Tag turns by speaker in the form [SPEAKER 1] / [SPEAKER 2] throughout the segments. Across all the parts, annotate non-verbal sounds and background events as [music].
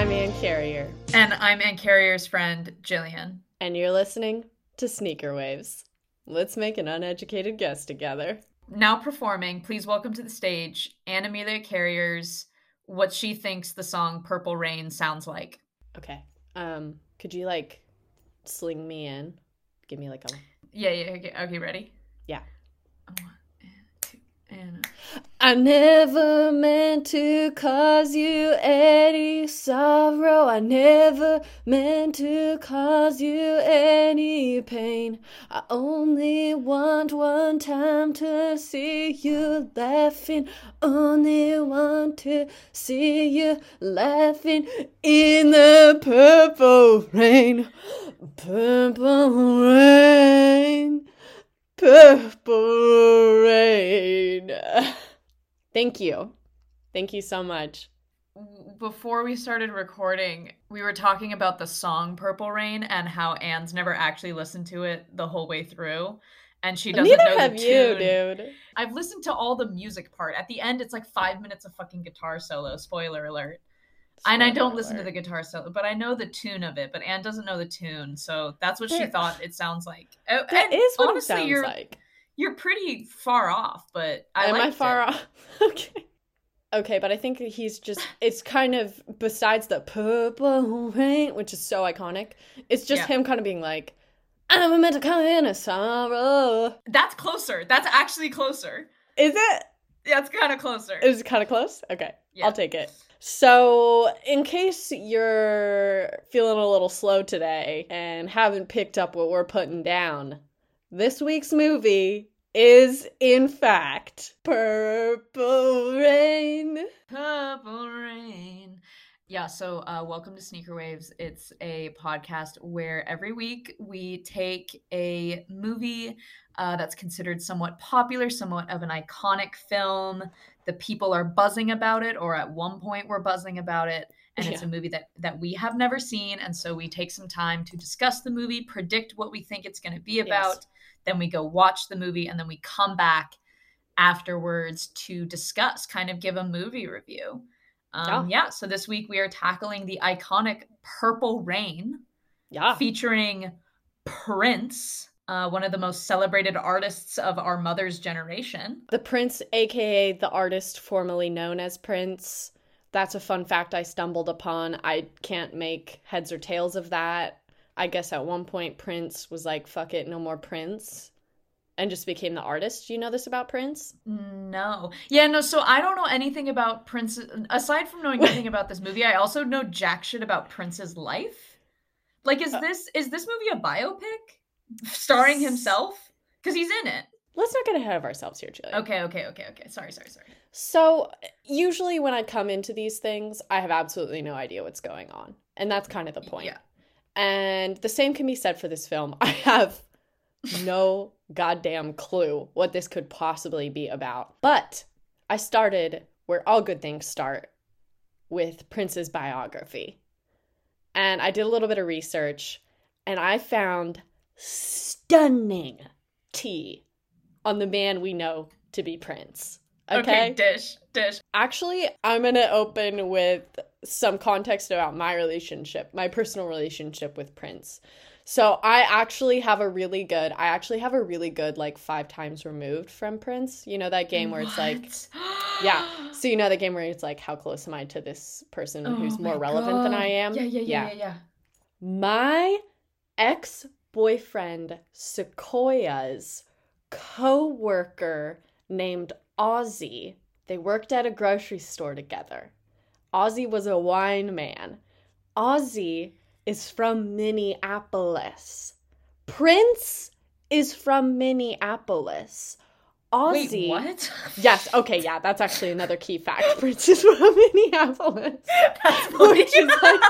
[SPEAKER 1] I'm Ann Carrier,
[SPEAKER 2] And I'm Ann Carrier's friend, Jillian.
[SPEAKER 1] and you're listening to Sneaker Waves. Let's make an uneducated guess together.
[SPEAKER 2] Now performing, please welcome to the stage Ann Amelia Carrier's what she thinks the song Purple Rain sounds like.
[SPEAKER 1] Okay. Um, could you like sling me in? Give me like a
[SPEAKER 2] Yeah, yeah, okay, okay ready?
[SPEAKER 1] Yeah.
[SPEAKER 2] One, two, and uh,
[SPEAKER 1] I never meant to cause you any sorrow. I never meant to cause you any pain. I only want one time to see you laughing. Only want to see you laughing in the purple rain. Purple rain. Purple rain. Thank you. Thank you so much.
[SPEAKER 2] before we started recording, we were talking about the song Purple Rain and how Anne's never actually listened to it the whole way through. And she doesn't
[SPEAKER 1] Neither
[SPEAKER 2] know
[SPEAKER 1] have
[SPEAKER 2] the
[SPEAKER 1] you,
[SPEAKER 2] tune.
[SPEAKER 1] dude.
[SPEAKER 2] I've listened to all the music part. At the end, it's like five minutes of fucking guitar solo. Spoiler alert. And I don't listen to the guitar solo, but I know the tune of it. But Anne doesn't know the tune, so that's what she thought it sounds like. Oh,
[SPEAKER 1] That
[SPEAKER 2] and
[SPEAKER 1] is what
[SPEAKER 2] honestly,
[SPEAKER 1] it sounds
[SPEAKER 2] you're
[SPEAKER 1] like.
[SPEAKER 2] you're pretty far off, but I
[SPEAKER 1] Am I far
[SPEAKER 2] it.
[SPEAKER 1] off? [laughs] okay. Okay, but I think he's just, it's kind of, besides the purple rain, which is so iconic, it's just
[SPEAKER 2] Yeah.
[SPEAKER 1] him kind of being like, I never meant to come in a sorrow.
[SPEAKER 2] That's closer. That's actually closer.
[SPEAKER 1] Is it?
[SPEAKER 2] Yeah, it's kind of closer.
[SPEAKER 1] Is it kind of close? Okay,
[SPEAKER 2] Yeah.
[SPEAKER 1] I'll take it. So, in case you're feeling a little slow today and haven't picked up what we're putting down, this week's movie is, in fact, Purple Rain.
[SPEAKER 2] Purple Rain. Yeah, so uh, welcome to Sneaker Waves. It's a podcast where every week we take a movie uh, that's considered somewhat popular, somewhat of an iconic film. The people are buzzing about it, or at one point we're buzzing about it. And it's a movie that, that we have never seen. And so we take some time to discuss the movie, predict what we think it's going to be about. Then we go watch the movie, and then we come back afterwards to discuss, kind of give a movie review. Um, yeah, so this week we are tackling the iconic Purple Rain
[SPEAKER 1] Yeah.
[SPEAKER 2] featuring Prince, uh, one of the most celebrated artists of our mother's generation.
[SPEAKER 1] The Prince, aka the artist formerly known as Prince. That's a fun fact I stumbled upon. I can't make heads or tails of that. I guess at one point Prince was like, fuck it, no more Prince. And just became the artist. Do you know this about Prince?
[SPEAKER 2] No. Yeah, no, so I don't know anything about Prince. Aside from knowing nothing about this movie, I also know jack shit about Prince's life. Like, is
[SPEAKER 1] Uh,
[SPEAKER 2] this is this movie a biopic starring himself? Because he's in it.
[SPEAKER 1] Let's not get ahead of ourselves here, Julia.
[SPEAKER 2] Okay, okay, okay, okay. Sorry, sorry, sorry.
[SPEAKER 1] So, usually when I come into these things, I have absolutely no idea what's going on. And that's kind of the point.
[SPEAKER 2] Yeah.
[SPEAKER 1] And the same can be said for this film. I have no [laughs] goddamn clue what this could possibly be about. But I started where all good things start with Prince's biography. And I did a little bit of research and I found stunning tea on the man we know to be Prince.
[SPEAKER 2] okay dish, dish.
[SPEAKER 1] Actually, I'm going to open with some context about my relationship, my personal relationship with Prince. So, I actually have a really good, I actually have a really good, like, five times removed from Prince. You know, that game where it's like, [gasps] yeah. So, you know, that game where it's like, how close am I to this person who's
[SPEAKER 2] Oh
[SPEAKER 1] more
[SPEAKER 2] my
[SPEAKER 1] relevant than I am?
[SPEAKER 2] Yeah, yeah, yeah, yeah, yeah.
[SPEAKER 1] My ex boyfriend Sequoia's co worker named Ozzy, they worked at a grocery store together. Ozzy was a wine man. Ozzy is from Minneapolis. Prince is from Minneapolis. Ozzy.
[SPEAKER 2] Wait, what?
[SPEAKER 1] Yes, okay, yeah, that's actually another key fact. [laughs] Prince is from Minneapolis.
[SPEAKER 2] That's
[SPEAKER 1] Which is like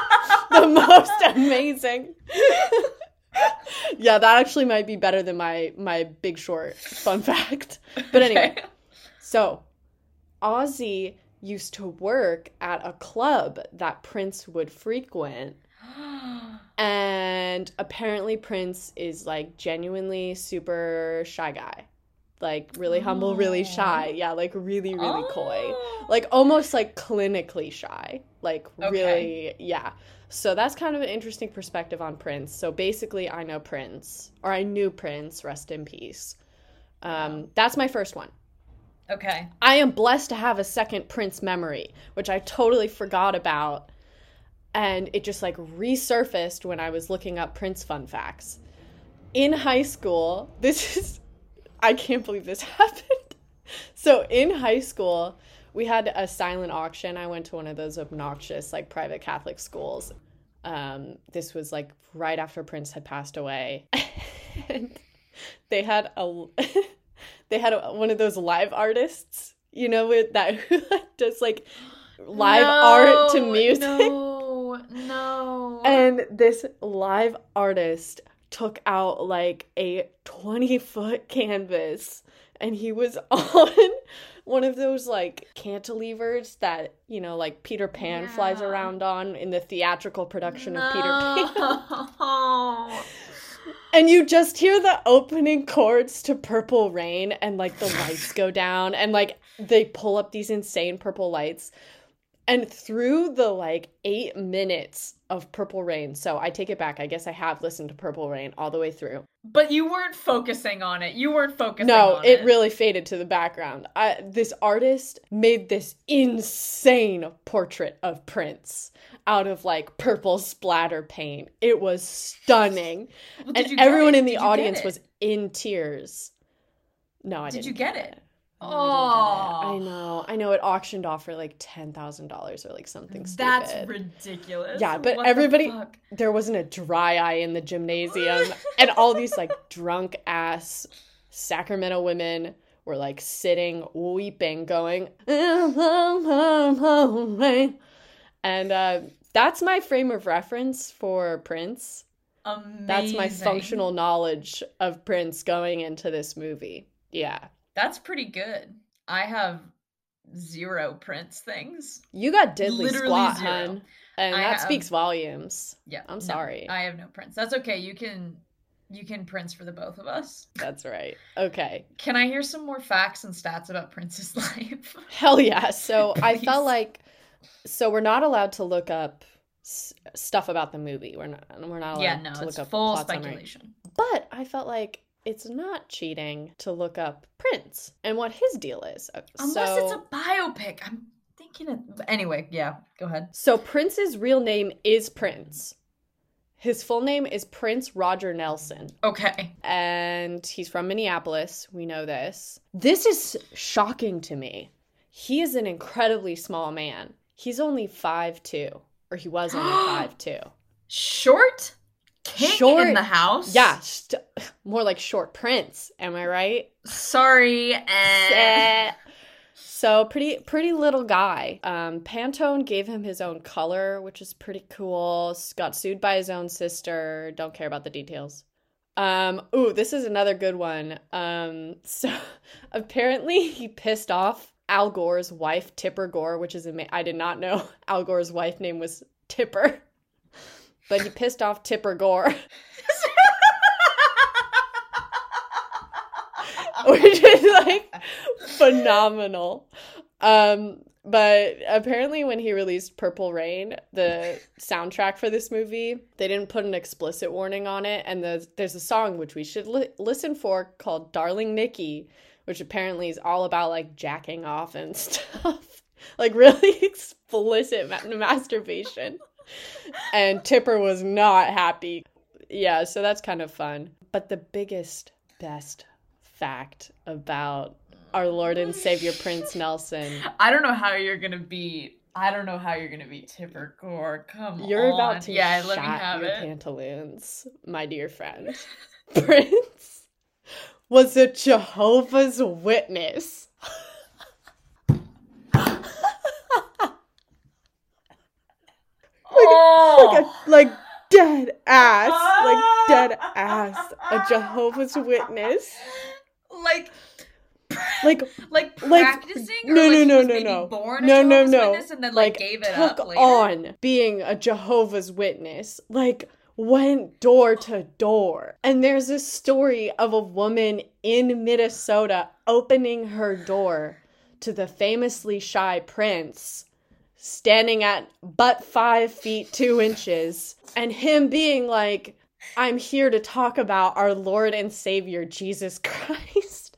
[SPEAKER 1] the most amazing. [laughs] [laughs] yeah, that actually might be better than my my big short fun [laughs] fact. But anyway,
[SPEAKER 2] Okay.
[SPEAKER 1] so Ozzy used to work at a club that Prince would frequent. [gasps] And apparently Prince is like genuinely super shy guy. like really humble, really shy. Yeah, like really, really coy.
[SPEAKER 2] Oh.
[SPEAKER 1] Like almost like clinically shy. Like
[SPEAKER 2] Okay.
[SPEAKER 1] really, yeah. So that's kind of an interesting perspective on Prince. So basically, I know Prince, or I knew Prince, rest in peace. Um, that's my first one.
[SPEAKER 2] okay.
[SPEAKER 1] I am blessed to have a second Prince memory, which I totally forgot about. And it just like resurfaced when I was looking up Prince fun facts. In high school, [laughs] this is, I can't believe this [laughs] happened. So in high school, we had a silent auction. I went to one of those obnoxious, like private Catholic schools. Um, this was like right after Prince had passed away. and [laughs] they had a [laughs] they had a, one of those live artists, you know, with that [laughs] who does like live art to music.
[SPEAKER 2] No, no.
[SPEAKER 1] And this live artist took out like a 20 foot canvas and he was on one of those like cantilevers that, you know, like Peter Pan flies around on in the theatrical production of Peter Pan. [laughs] [laughs] And you just hear the opening chords to Purple Rain and like the lights go down and like they pull up these insane purple lights. And through the like eight minutes of Purple Rain, so I take it back. I guess I have listened to Purple Rain all the way through.
[SPEAKER 2] But you weren't focusing on it. You weren't focusing
[SPEAKER 1] No,
[SPEAKER 2] on
[SPEAKER 1] it really faded to the background. I, this artist made this insane portrait of Prince out of like purple splatter paint. It was stunning.
[SPEAKER 2] Well,
[SPEAKER 1] and everyone in the
[SPEAKER 2] Did you get
[SPEAKER 1] audience was in tears. No, I
[SPEAKER 2] Did
[SPEAKER 1] didn't.
[SPEAKER 2] Did you get it?
[SPEAKER 1] No, I, didn't get it. I
[SPEAKER 2] Oh.
[SPEAKER 1] know. I know. It auctioned off for like ten thousand dollars or like something stupid.
[SPEAKER 2] That's ridiculous.
[SPEAKER 1] Yeah, but
[SPEAKER 2] What
[SPEAKER 1] everybody-
[SPEAKER 2] fuck?
[SPEAKER 1] there wasn't a dry eye in the gymnasium, and all these like [laughs] drunk ass Sacramento women were like sitting weeping, going, [laughs] and uh, that's my frame of reference for Prince.
[SPEAKER 2] Amazing.
[SPEAKER 1] That's my functional knowledge of Prince going into this movie. Yeah.
[SPEAKER 2] That's pretty good. I have zero Prince things.
[SPEAKER 1] You got diddly
[SPEAKER 2] Literally
[SPEAKER 1] squat,
[SPEAKER 2] zero.
[SPEAKER 1] hun. And
[SPEAKER 2] I
[SPEAKER 1] that
[SPEAKER 2] have-
[SPEAKER 1] speaks volumes.
[SPEAKER 2] Yeah.
[SPEAKER 1] I'm
[SPEAKER 2] no,
[SPEAKER 1] sorry.
[SPEAKER 2] I have no Prince. That's okay. You can you can Prince for the both of us.
[SPEAKER 1] That's right. Okay.
[SPEAKER 2] Can I hear some more facts and stats about Prince's [laughs] life?
[SPEAKER 1] Hell yeah. So [laughs] I felt like, so we're not allowed to look up s- stuff about the movie. We're not. We're not allowed
[SPEAKER 2] yeah, no,
[SPEAKER 1] to
[SPEAKER 2] it's
[SPEAKER 1] look up
[SPEAKER 2] full speculation.
[SPEAKER 1] But I felt like it's not cheating to look up Prince and what his deal is. Uh,
[SPEAKER 2] Unless
[SPEAKER 1] so,
[SPEAKER 2] it's a biopic. I'm thinking of anyway, yeah, go ahead.
[SPEAKER 1] So Prince's real name is Prince. His full name is Prince Roger Nelson.
[SPEAKER 2] Okay.
[SPEAKER 1] and he's from Minneapolis. We know this. This is shocking to me. He is an incredibly small man. He's only five two, or he was only [gasps] five two.
[SPEAKER 2] Short king
[SPEAKER 1] Short-
[SPEAKER 2] in the house.
[SPEAKER 1] Yeah, st- more like short prince. Am I right?
[SPEAKER 2] Sorry. eh.
[SPEAKER 1] So pretty pretty little guy. Um, Pantone gave him his own color, which is pretty cool. Got sued by his own sister. Don't care about the details. Um, ooh, this is another good one. Um, [laughs] so apparently he pissed off Al Gore's wife, Tipper Gore, which is ama- I did not know [laughs] Al Gore's wife name was Tipper, but he pissed off Tipper Gore. [laughs] which is like phenomenal. Um, but apparently, when he released Purple Rain, the soundtrack for this movie, they didn't put an explicit warning on it. And the, there's a song which we should li- listen for called Darling Nikki, which apparently is all about like jacking off and [laughs] stuff. like really [laughs] explicit ma- masturbation. And Tipper was not happy. Yeah, so that's kind of fun. But the biggest, best fact about our Lord and Savior Prince Nelson.
[SPEAKER 2] I don't know how you're gonna be. I don't know how you're gonna be Tipper Gore. Come on, You're
[SPEAKER 1] about to
[SPEAKER 2] yeah, let me have
[SPEAKER 1] your
[SPEAKER 2] it.
[SPEAKER 1] pantaloons, my dear friend. [laughs] Prince was a Jehovah's Witness.
[SPEAKER 2] oh,
[SPEAKER 1] Like, a, oh. like dead ass, like dead [laughs] ass, a Jehovah's Witness.
[SPEAKER 2] like,
[SPEAKER 1] Like [laughs]
[SPEAKER 2] like
[SPEAKER 1] Like,
[SPEAKER 2] practicing. or
[SPEAKER 1] no,
[SPEAKER 2] like
[SPEAKER 1] no, no, no, no.
[SPEAKER 2] Born a
[SPEAKER 1] No, no, no.
[SPEAKER 2] Witness and then like,
[SPEAKER 1] like
[SPEAKER 2] gave it
[SPEAKER 1] took
[SPEAKER 2] up later.
[SPEAKER 1] on being a Jehovah's Witness. Like went door to door. And there's this story of a woman in Minnesota opening her door to the famously shy prince standing at but five feet two inches and him being like, I'm here to talk about our Lord and Savior Jesus Christ. [laughs]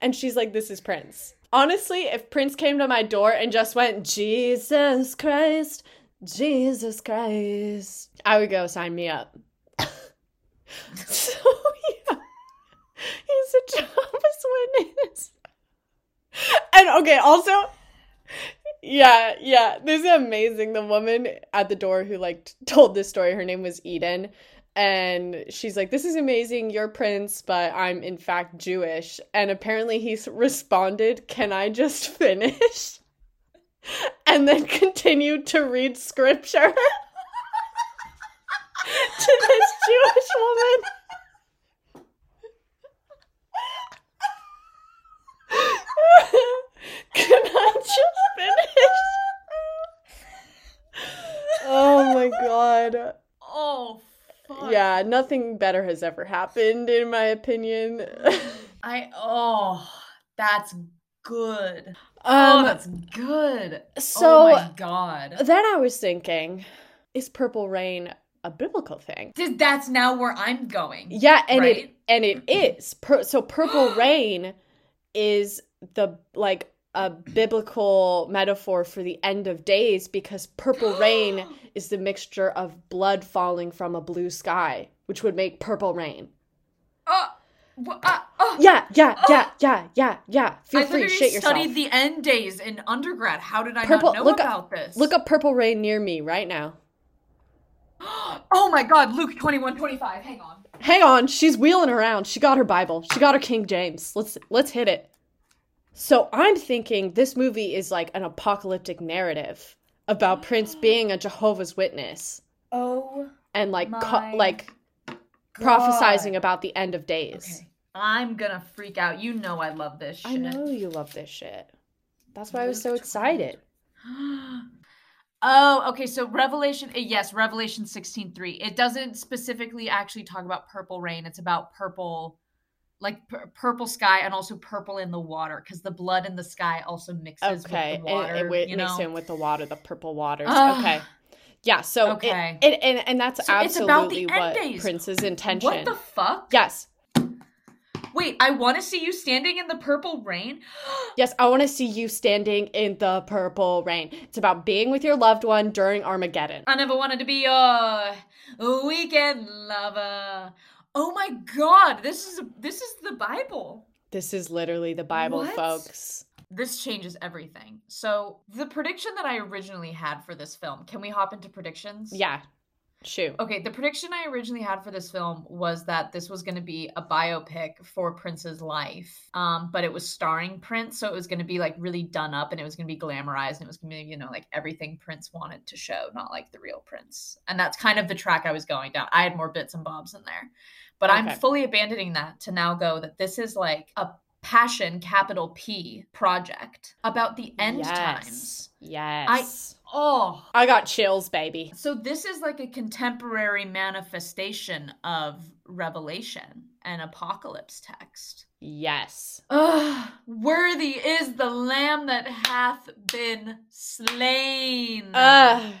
[SPEAKER 1] And she's like, This is Prince. Honestly, if Prince came to my door and just went, Jesus Christ, Jesus Christ, I would go sign me up. [laughs] so, yeah, he's a [laughs] Jehovah's Witness. And okay, also, yeah, yeah, this is amazing. The woman at the door who like told this story, her name was Eden. And she's like, This is amazing. You're Prince, but I'm in fact Jewish. And apparently he's responded, Can I just [laughs] finish? and then continued to read scripture [laughs] to this Jewish woman. [laughs] Can I just finish? Oh my god.
[SPEAKER 2] Oh, fuck.
[SPEAKER 1] Yeah, nothing better has ever happened, in my opinion. [laughs]
[SPEAKER 2] I oh, that's good. oh,
[SPEAKER 1] Um,
[SPEAKER 2] that's good.
[SPEAKER 1] so
[SPEAKER 2] oh my god.
[SPEAKER 1] then I was thinking, is Purple Rain a biblical thing?
[SPEAKER 2] That's now where I'm going.
[SPEAKER 1] Yeah, and it and it is. Pur- so Purple Rain is the like a biblical metaphor for the end of days because purple rain [gasps] is the mixture of blood falling from a blue sky, which would make purple rain.
[SPEAKER 2] Oh, wha- uh, oh.
[SPEAKER 1] Yeah, yeah, [gasps] yeah, yeah, yeah, yeah. Feel
[SPEAKER 2] I
[SPEAKER 1] free shit yourself.
[SPEAKER 2] I studied the end days in undergrad. How did I
[SPEAKER 1] Purple-
[SPEAKER 2] not know
[SPEAKER 1] look up-
[SPEAKER 2] about this?
[SPEAKER 1] Look up purple rain near me right now. [gasps]
[SPEAKER 2] oh my god, Luke 21 25. Hang on.
[SPEAKER 1] Hang on, she's wheeling around. She got her Bible. She got her King James. Let's let's hit it. So I'm thinking this movie is like an apocalyptic narrative about Prince being a Jehovah's Witness
[SPEAKER 2] Oh,
[SPEAKER 1] and like co- like prophesizing about the end of days.
[SPEAKER 2] Okay. I'm gonna freak out. You know I love this shit.
[SPEAKER 1] I know you love this shit. That's why I was so excited. [gasps]
[SPEAKER 2] oh, okay. So Revelation, eh, yes, Revelation sixteen three. It doesn't specifically actually talk about purple rain. It's about purple, like pur- purple sky, and also purple in the water, because the blood in the sky also mixes
[SPEAKER 1] Okay,
[SPEAKER 2] with the water.
[SPEAKER 1] and it, it
[SPEAKER 2] know?
[SPEAKER 1] in with the water, the purple waters.
[SPEAKER 2] Ah.
[SPEAKER 1] okay, yeah. So
[SPEAKER 2] Okay.
[SPEAKER 1] it, and and that's
[SPEAKER 2] So it's about
[SPEAKER 1] absolutely
[SPEAKER 2] the
[SPEAKER 1] what
[SPEAKER 2] days.
[SPEAKER 1] Prince's intention.
[SPEAKER 2] What the fuck?
[SPEAKER 1] yes,
[SPEAKER 2] Wait, I want to see you standing in the purple rain. [gasps]
[SPEAKER 1] Yes, I want to see you standing in the purple rain. It's about being with your loved one during Armageddon.
[SPEAKER 2] I never wanted to be your weekend lover. Oh my god, this is this is the Bible.
[SPEAKER 1] This is literally the Bible,
[SPEAKER 2] What?
[SPEAKER 1] folks.
[SPEAKER 2] This changes everything. So, the prediction that I originally had for this film, can we hop into predictions?
[SPEAKER 1] Yeah. Shoot.
[SPEAKER 2] Okay, the prediction I originally had for this film was that this was going to be a biopic for Prince's life, um, but it was starring Prince, so it was going to be like really done up and it was going to be glamorized and it was going to be, you know, like everything Prince wanted to show, not like the real Prince. And that's kind of the track I was going down. I had more bits and bobs in there, but I'm fully abandoning that to now go that this is like a passion, capital P project about the end
[SPEAKER 1] yes.
[SPEAKER 2] times.
[SPEAKER 1] Yes.
[SPEAKER 2] Oh,
[SPEAKER 1] I got chills, baby.
[SPEAKER 2] so this is like a contemporary manifestation of Revelation and apocalypse text.
[SPEAKER 1] Yes.
[SPEAKER 2] Ugh, worthy is the lamb that hath been slain.
[SPEAKER 1] Ugh.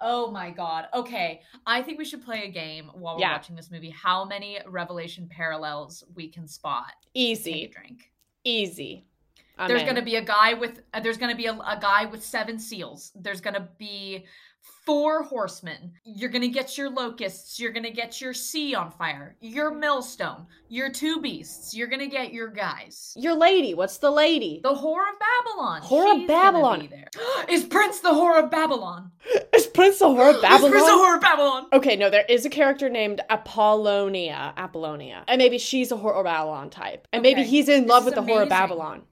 [SPEAKER 2] oh my god. Okay, I think we should play a game while we're
[SPEAKER 1] Yeah.
[SPEAKER 2] watching this movie. How many Revelation parallels we can spot?
[SPEAKER 1] Easy.
[SPEAKER 2] drink.
[SPEAKER 1] Easy. I'm
[SPEAKER 2] there's going to be a guy with uh, there's going to be a, a guy with seven seals there's going to be four horsemen you're going to get your locusts you're going to get your sea on fire your millstone your two beasts you're going to get your guys
[SPEAKER 1] Your lady. What's the lady?
[SPEAKER 2] the whore of babylon
[SPEAKER 1] Whore of
[SPEAKER 2] she's gonna
[SPEAKER 1] Babylon. [gasps]
[SPEAKER 2] is prince the whore of babylon [gasps]
[SPEAKER 1] Is Prince the Whore of Babylon? [gasps]
[SPEAKER 2] is prince the whore of babylon
[SPEAKER 1] Okay, no, there is a character named Apollonia. Apollonia. And maybe she's a Whore of Babylon type. And maybe he's in love with the Whore of. Babylon.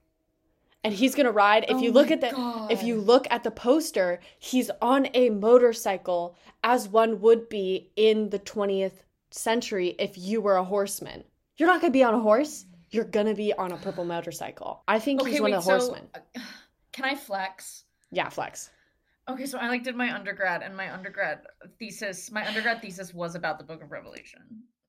[SPEAKER 1] And he's gonna ride. If
[SPEAKER 2] Oh
[SPEAKER 1] you look at the if you look at the poster, he's on a motorcycle as one would be in the 20th century if you were a horseman. You're not gonna be on a horse. You're gonna be on a purple motorcycle. I think he's one of the
[SPEAKER 2] so,
[SPEAKER 1] horsemen.
[SPEAKER 2] uh, [sighs] can i flex
[SPEAKER 1] Yeah, flex.
[SPEAKER 2] Okay, so I like did my undergrad and my undergrad thesis, my undergrad thesis was about the book of Revelation.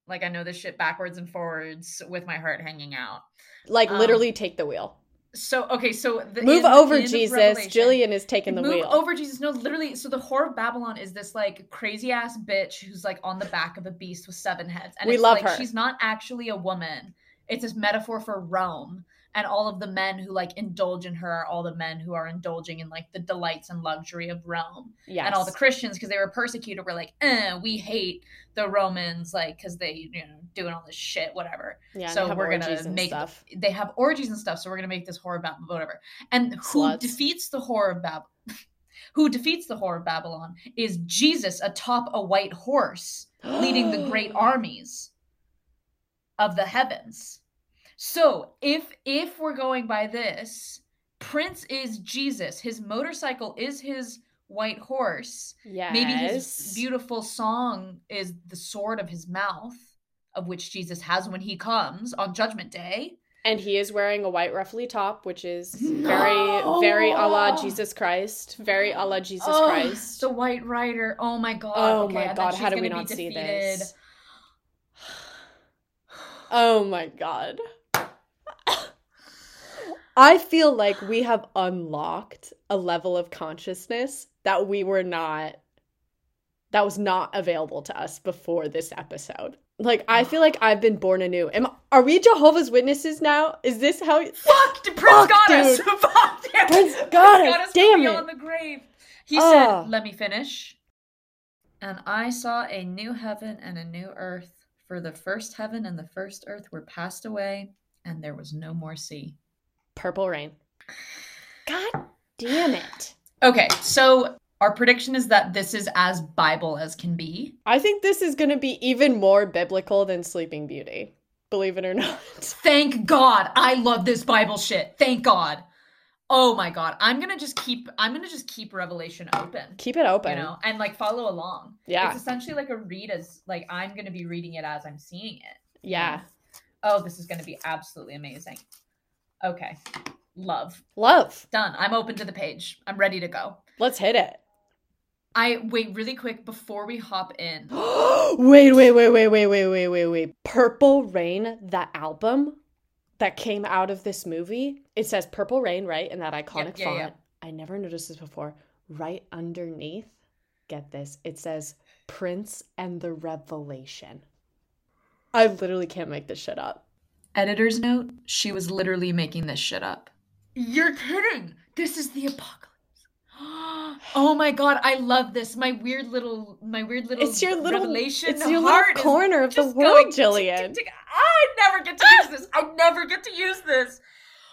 [SPEAKER 2] Like I know this shit backwards and forwards with my heart hanging out.
[SPEAKER 1] Like
[SPEAKER 2] Um,
[SPEAKER 1] literally take the wheel.
[SPEAKER 2] So okay, so the,
[SPEAKER 1] Move
[SPEAKER 2] in-
[SPEAKER 1] over,
[SPEAKER 2] in
[SPEAKER 1] Jesus. Jillian is taking the
[SPEAKER 2] Move
[SPEAKER 1] wheel.
[SPEAKER 2] over, Jesus. No, literally. So the whore of Babylon is this like crazy ass bitch who's like on the back of a beast with seven heads, and
[SPEAKER 1] We
[SPEAKER 2] it's
[SPEAKER 1] love
[SPEAKER 2] like
[SPEAKER 1] her.
[SPEAKER 2] she's not actually a woman. It's this metaphor for Rome, and all of the men who like indulge in her are all the men who are indulging in like the delights and luxury of Rome,
[SPEAKER 1] yes.
[SPEAKER 2] and all the Christians because they were persecuted were like, eh, we hate the Romans, like because they you know doing all this shit, whatever
[SPEAKER 1] yeah,
[SPEAKER 2] so we're gonna make
[SPEAKER 1] stuff.
[SPEAKER 2] they have orgies and stuff, so we're gonna make this of Babylon, whatever. And who
[SPEAKER 1] Sluts.
[SPEAKER 2] defeats the whore of Babylon? [laughs] who defeats the whore of Babylon is Jesus atop a white horse, leading the great [gasps] armies of the heavens. So if if we're going by this, Prince is Jesus. His motorcycle is his white horse.
[SPEAKER 1] Yes.
[SPEAKER 2] Maybe his beautiful song is the sword of his mouth, of which Jesus has when he comes on Judgment Day.
[SPEAKER 1] And he is wearing a white ruffly top, which is very, very a la Jesus Christ. Very a la Jesus
[SPEAKER 2] Oh,
[SPEAKER 1] Christ.
[SPEAKER 2] The White Rider. Oh my god.
[SPEAKER 1] Oh
[SPEAKER 2] okay,
[SPEAKER 1] my God, how did we not see this? Oh my god. [coughs] I feel like we have unlocked a level of consciousness that we were not that was not available to us before this episode. Like I feel like I've been born anew. Am are we Jehovah's Witnesses now? Is this how [laughs]
[SPEAKER 2] Fuck! Prince
[SPEAKER 1] Fuck,
[SPEAKER 2] got us!
[SPEAKER 1] dude. [laughs]
[SPEAKER 2] Fuck! it.
[SPEAKER 1] Prince got us,
[SPEAKER 2] got us
[SPEAKER 1] damn it.
[SPEAKER 2] the grave. He
[SPEAKER 1] Ugh.
[SPEAKER 2] said, ah. "Let me finish." And I saw a new heaven and a new earth, for the first heaven and the first earth were passed away, and there was no more sea.
[SPEAKER 1] Purple Rain? God damn it.
[SPEAKER 2] Okay, so our prediction is that this is as Bible as can be.
[SPEAKER 1] I think this is going to be even more biblical than Sleeping Beauty. Believe it or not.
[SPEAKER 2] Thank God. I love this Bible shit. Thank God. Oh my God. I'm gonna just keep I'm gonna just keep Revelation open.
[SPEAKER 1] Keep it open.
[SPEAKER 2] You know, and like follow along.
[SPEAKER 1] Yeah.
[SPEAKER 2] It's essentially like a read as like I'm gonna be reading it as I'm seeing it.
[SPEAKER 1] Yeah.
[SPEAKER 2] Oh, this is gonna be absolutely amazing. Okay. Love.
[SPEAKER 1] Love.
[SPEAKER 2] Done. I'm open to the page. I'm ready to go.
[SPEAKER 1] Let's hit it.
[SPEAKER 2] I wait really quick before we hop in. [gasps]
[SPEAKER 1] wait, wait, wait, wait, wait, wait, wait, wait, wait. Purple Rain, that album that came out of this movie, it says Purple Rain, right? In that iconic
[SPEAKER 2] yeah,
[SPEAKER 1] font.
[SPEAKER 2] yeah.
[SPEAKER 1] I never noticed this before. Right underneath, get this, it says Prince and the Revelation. I literally can't make this shit up.
[SPEAKER 2] Editor's note, she was literally making this shit up. You're kidding. This is the apocalypse. [gasps] Oh my god, I love this. My weird little my weird little
[SPEAKER 1] It's your little
[SPEAKER 2] revelation
[SPEAKER 1] It's your little corner of the world, Jillian.
[SPEAKER 2] I never get to use this. I never get to use this.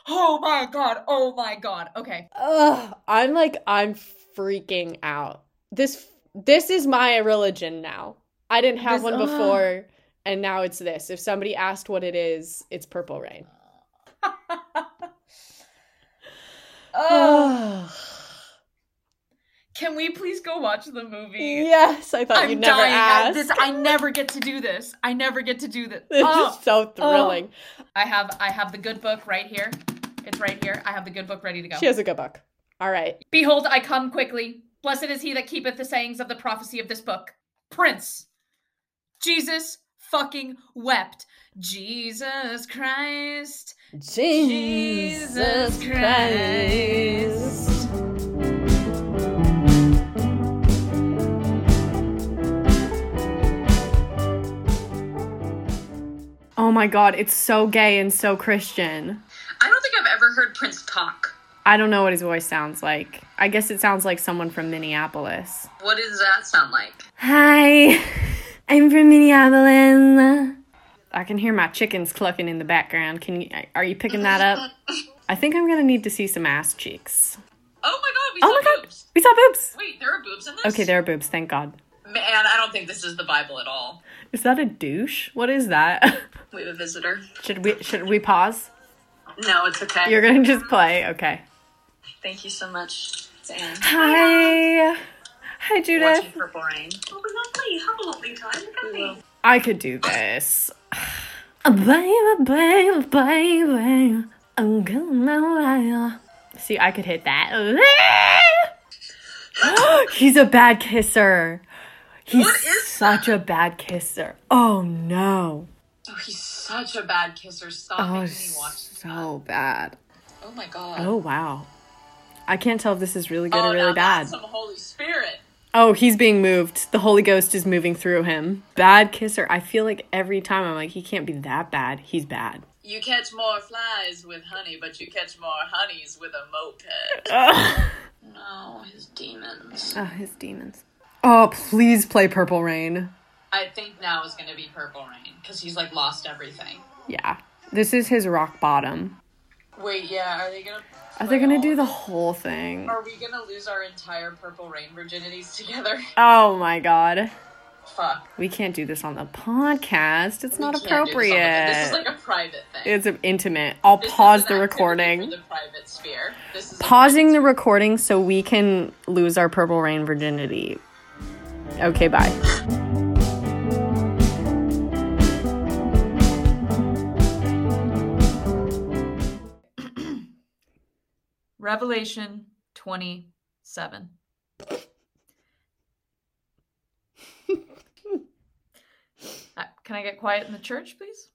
[SPEAKER 2] Oh my god. Oh my god. Okay.
[SPEAKER 1] Ugh, I'm like I'm freaking out. This this is my religion now. I didn't have
[SPEAKER 2] This-
[SPEAKER 1] one
[SPEAKER 2] ugh.
[SPEAKER 1] before, and now it's this. If somebody asked what it is, it's Purple Rain. [laughs]
[SPEAKER 2] oh, can we please go watch the movie?
[SPEAKER 1] yes, I thought
[SPEAKER 2] I'm
[SPEAKER 1] you'd never
[SPEAKER 2] dying. I,
[SPEAKER 1] ask.
[SPEAKER 2] this, I never get to do this. I never get to do this. [laughs]
[SPEAKER 1] This
[SPEAKER 2] Oh.
[SPEAKER 1] is so oh. thrilling.
[SPEAKER 2] I have I have the good book right here. It's right here. I have the good book ready to go.
[SPEAKER 1] She has a good book. All right.
[SPEAKER 2] Behold, I come quickly. Blessed is he that keepeth the sayings of the prophecy of this book. Prince. Jesus fucking wept. Jesus Christ.
[SPEAKER 1] Jesus
[SPEAKER 2] Jesus
[SPEAKER 1] Christ. Oh my god, it's so gay and so Christian.
[SPEAKER 3] I don't think I've ever heard Prince talk.
[SPEAKER 1] I don't know what his voice sounds like. I guess it sounds like someone from Minneapolis.
[SPEAKER 3] What does that sound like?
[SPEAKER 1] Hi, [laughs] I'm from Minneapolis. I can hear my chickens clucking in the background. Can you? Are you picking that up? [laughs] I think I'm gonna need to see some ass cheeks.
[SPEAKER 3] Oh my god, we
[SPEAKER 1] Oh
[SPEAKER 3] saw
[SPEAKER 1] my god,
[SPEAKER 3] boobs.
[SPEAKER 1] we saw boobs.
[SPEAKER 3] Wait, there are boobs in this?
[SPEAKER 1] Okay, there are boobs. Thank God.
[SPEAKER 3] Man, I don't think this is the Bible at all.
[SPEAKER 1] Is that a douche? What is that? [laughs]
[SPEAKER 3] We have a visitor.
[SPEAKER 1] should we? Should we pause?
[SPEAKER 3] No, it's okay.
[SPEAKER 1] You're gonna just play. Okay.
[SPEAKER 3] Thank you so much. It's Anne.
[SPEAKER 1] Hi. Hi, Judith.
[SPEAKER 3] Watching Purple Rain. Oh, lovely. Have a lovely time. Look at me.
[SPEAKER 1] I could do this. [sighs] Baby, baby, baby, I'm going my way. See, I could hit that. [gasps] [gasps] He's a bad kisser. He's
[SPEAKER 3] What is
[SPEAKER 1] such a bad kisser. Oh no.
[SPEAKER 3] Oh, he's such a bad kisser. Stop
[SPEAKER 1] Oh,
[SPEAKER 3] making me watch
[SPEAKER 1] so bad.
[SPEAKER 3] Oh my god.
[SPEAKER 1] Oh wow. I can't tell if this is really good
[SPEAKER 3] Oh,
[SPEAKER 1] or really bad.
[SPEAKER 3] Some Holy Spirit.
[SPEAKER 1] Oh, he's being moved. The Holy Ghost is moving through him. Bad kisser. I feel like every time I'm like, he can't be that bad. He's bad.
[SPEAKER 3] You catch more flies with honey, but you catch more honeys with a moped. [laughs] No, his demons.
[SPEAKER 1] Oh, his demons. Oh, please play Purple Rain.
[SPEAKER 3] I think now is gonna be Purple Rain because he's like lost everything.
[SPEAKER 1] Yeah. This is his rock bottom.
[SPEAKER 3] Wait, yeah, are they gonna?
[SPEAKER 1] Are they gonna do the whole thing?
[SPEAKER 3] Are we gonna lose our entire Purple Rain virginities together? [laughs]
[SPEAKER 1] Oh my god.
[SPEAKER 3] Fuck.
[SPEAKER 1] We can't do this on the podcast. It's
[SPEAKER 3] We
[SPEAKER 1] not
[SPEAKER 3] can't this
[SPEAKER 1] appropriate.
[SPEAKER 3] This is like a private thing.
[SPEAKER 1] It's intimate. I'll
[SPEAKER 3] This
[SPEAKER 1] pause the recording.
[SPEAKER 3] The private sphere. This is a
[SPEAKER 1] Pausing the recording so we can lose our Purple Rain virginity. Okay, bye. [clears throat]
[SPEAKER 2] Revelation 27. [laughs] Uh, can I get quiet in the church, please?